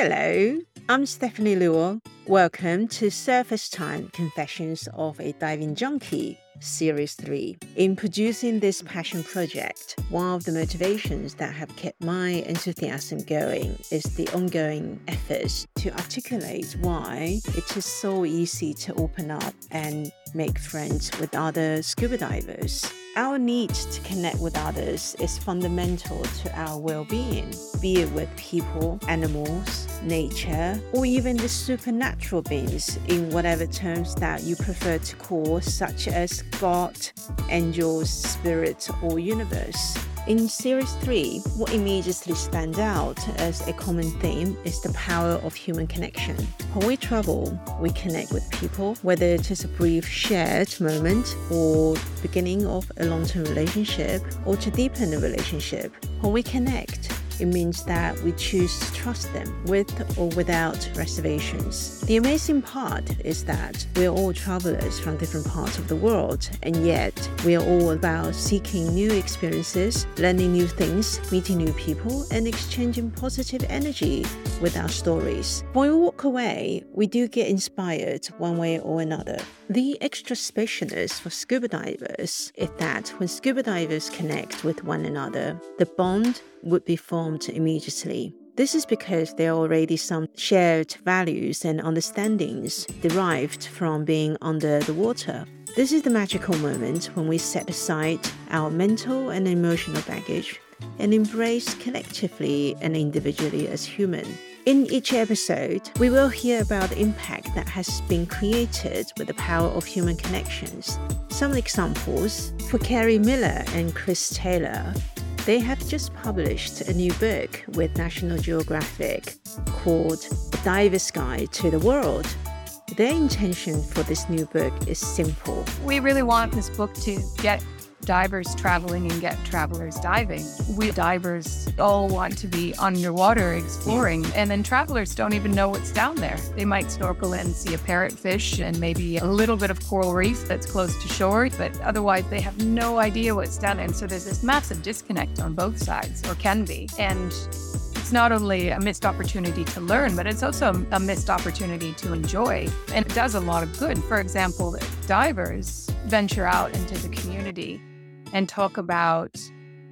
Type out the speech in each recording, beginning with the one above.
Hello, I'm Stephanie Luo. Welcome to Surface Time Confessions of a Diving Junkie, Series 3. In producing this passion project, one of the motivations that have kept my enthusiasm going is the ongoing efforts to articulate why it is so easy to open up and make friends with other scuba divers. Our need to connect with others is fundamental to our well being, be it with people, animals, nature, or even the supernatural beings in whatever terms that you prefer to call, such as God, angels, spirit, or universe. In Series 3, what immediately stands out as a common theme is the power of human connection. When we travel, we connect with people, whether it is a brief shared moment or beginning of a long-term relationship or to deepen a relationship. When we connect, it means that we choose to trust them with or without reservations. The amazing part is that we're all travelers from different parts of the world, and yet we are all about seeking new experiences, learning new things, meeting new people, and exchanging positive energy with our stories. When we walk away, we do get inspired one way or another. The extra specialness for scuba divers is that when scuba divers connect with one another, the bond would be formed immediately. This is because there are already some shared values and understandings derived from being under the water. This is the magical moment when we set aside our mental and emotional baggage and embrace collectively and individually as human. In each episode, we will hear about the impact that has been created with the power of human connections. Some examples for Carrie Miller and Chris Taylor they have just published a new book with National Geographic called The Diver's Guide to the World. Their intention for this new book is simple. We really want this book to get divers traveling and get travelers diving. We divers all want to be underwater exploring, and then travelers don't even know what's down there. They might snorkel and see a parrotfish and maybe a little bit of coral reef that's close to shore, but otherwise they have no idea what's down there. And so there's this massive disconnect on both sides, or can be. And it's not only a missed opportunity to learn, but it's also a missed opportunity to enjoy. And it does a lot of good. For example, divers venture out into the community and talk about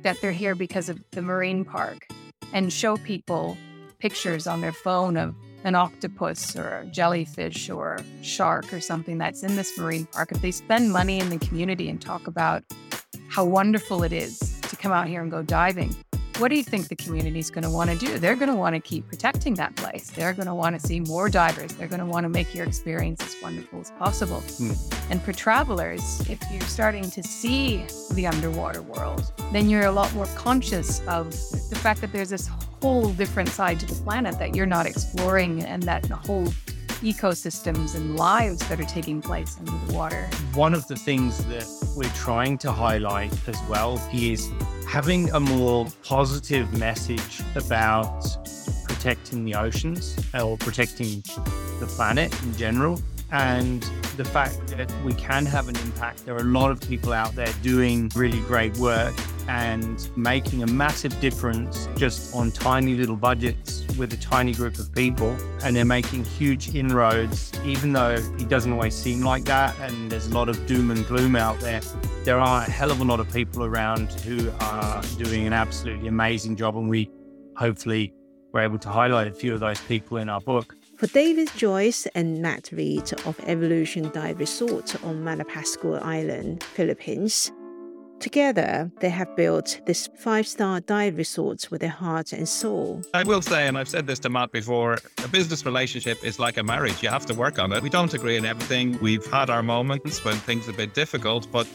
that they're here because of the marine park and show people pictures on their phone of an octopus or a jellyfish or shark or something that's in this marine park, if they spend money in the community and talk about how wonderful it is to come out here and go diving, what do you think the community is going to want to do? They're going to want to keep protecting that place. They're going to want to see more divers. They're going to want to make your experience as wonderful as possible. Mm. And for travelers, if you're starting to see the underwater world, then you're a lot more conscious of the fact that there's this whole different side to the planet that you're not exploring and that the whole ecosystems and lives that are taking place under the water. One of the things that we're trying to highlight as well is having a more positive message about protecting the oceans or protecting the planet in general and the fact that we can have an impact. There are a lot of people out there doing really great work and making a massive difference just on tiny little budgets with a tiny group of people. And they're making huge inroads, even though it doesn't always seem like that. And there's a lot of doom and gloom out there. There are a hell of a lot of people around who are doing an absolutely amazing job. And we hopefully were able to highlight a few of those people in our book. For David Joyce and Matt Reed of Evolution Dive Resort on Malapascua Island, Philippines, Together, they have built this five star dive resort with their heart and soul. I will say, and I've said this to Matt before, a business relationship is like a marriage. You have to work on it. We don't agree on everything. We've had our moments when things are a bit difficult, but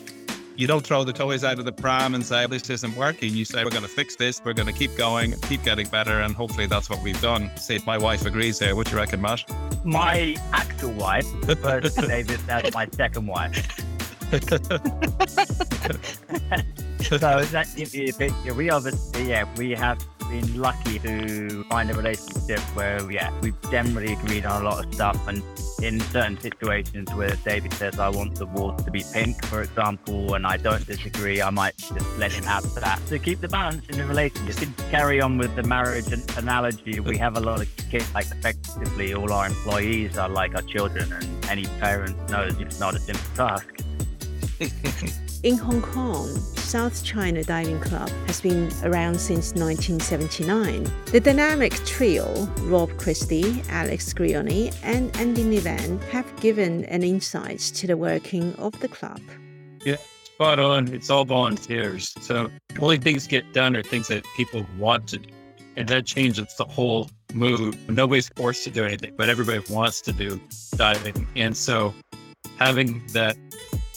you don't throw the toys out of the pram and say, this isn't working. You say, we're going to fix this. We're going to keep going, keep getting better. And hopefully that's what we've done. See if my wife agrees here. What do you reckon, Matt? My actual wife, but David, that's my second wife. So that, if we obviously, yeah, we have been lucky to find a relationship where, yeah, we've generally agreed on a lot of stuff. And in certain situations where David says, I want the walls to be pink, for example, and I don't disagree, I might just let him have that to keep the balance in the relationship. To carry on with the marriage analogy, we have a lot of kids, like effectively all our employees are like our children, and any parent knows it's not a simple task. In Hong Kong, South China Diving Club has been around since 1979. The dynamic trio, Rob Christie, Alex Grioni, and Andy Niven, have given an insight to the working of the club. Yeah, spot on. It's all volunteers. So only things get done are things that people want to do. And that changes the whole mood. Nobody's forced to do anything, but everybody wants to do diving. And so having that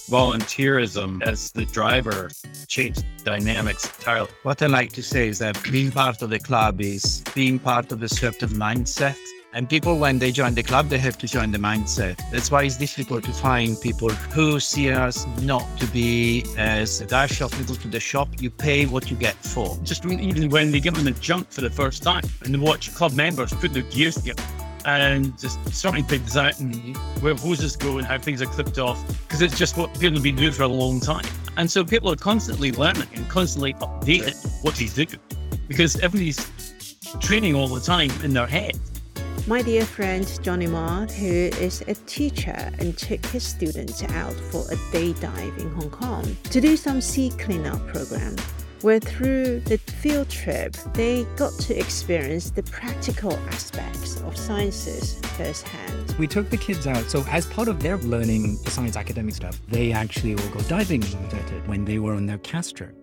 volunteerism as the driver changed dynamics entirely. What I like to say is that being part of the club is being part of a certain mindset. And people, when they join the club, they have to join the mindset. That's why it's difficult to find people who see us not to be as a dive shop. You go to the shop, you pay what you get for. Just even when they give them a junk for the first time and watch club members put their gears together and just sorting things out and where hoses go and how things are clipped off because it's just what people have been doing for a long time. And so people are constantly learning and constantly updating what they do because everybody's training all the time in their head. My dear friend Johnny Marr, who is a teacher and took his students out for a day dive in Hong Kong to do some sea cleanup program, where through the field trip, they got to experience the practical aspects of sciences firsthand. We took the kids out, so as part of their learning the science academic stuff, they actually will go diving when they were on their castor.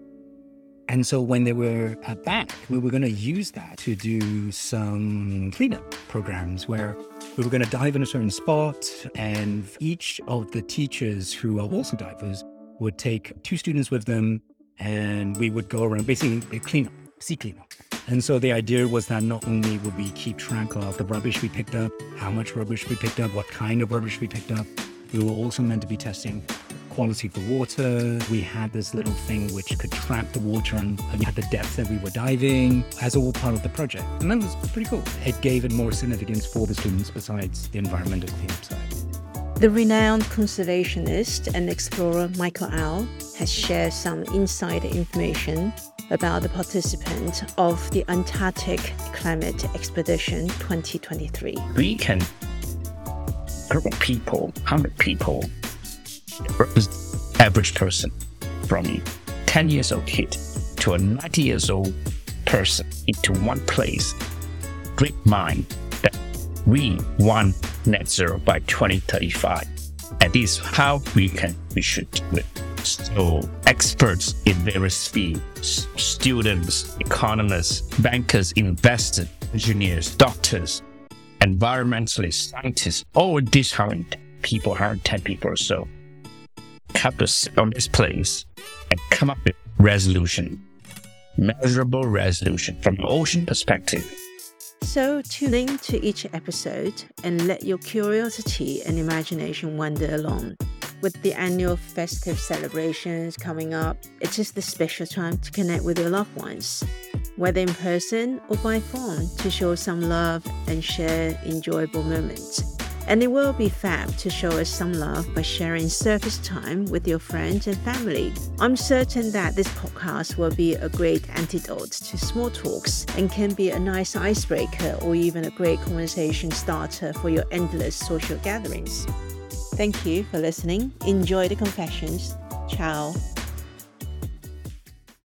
And so when they were back, we were going to use that to do some cleanup programs where we were going to dive in a certain spot, and each of the teachers who are also divers would take two students with them and we would go around basically clean up, sea cleanup. And so the idea was that not only would we keep track of the rubbish we picked up, how much rubbish we picked up, what kind of rubbish we picked up, we were also meant to be testing quality for water. We had this little thing which could trap the water and at the depth that we were diving as all part of the project. And that was pretty cool. It gave it more significance for the students besides the environmental cleanup side. The renowned conservationist and explorer Michael Au has shared some insider information about the participants of the Antarctic Climate Expedition 2023. We can group people, 100 people, average person from 10 years old kid to a 90 years old person into one place. Great mind we want net zero by 2035. And this is how we can we should do it. So experts in various fields, students, economists, bankers, investors, engineers, doctors, environmentalists, scientists, all different people, 110 people or so, have to sit on this place and come up with resolution, measurable resolution from an ocean perspective so tune in to each episode and let your curiosity and imagination wander along. With the annual festive celebrations coming up, it is the special time to connect with your loved ones, whether in person or by phone, to show some love and share enjoyable moments. And it will be fab to show us some love by sharing surface time with your friends and family. I'm certain that this podcast will be a great antidote to small talks and can be a nice icebreaker or even a great conversation starter for your endless social gatherings. Thank you for listening. Enjoy the confessions. Ciao.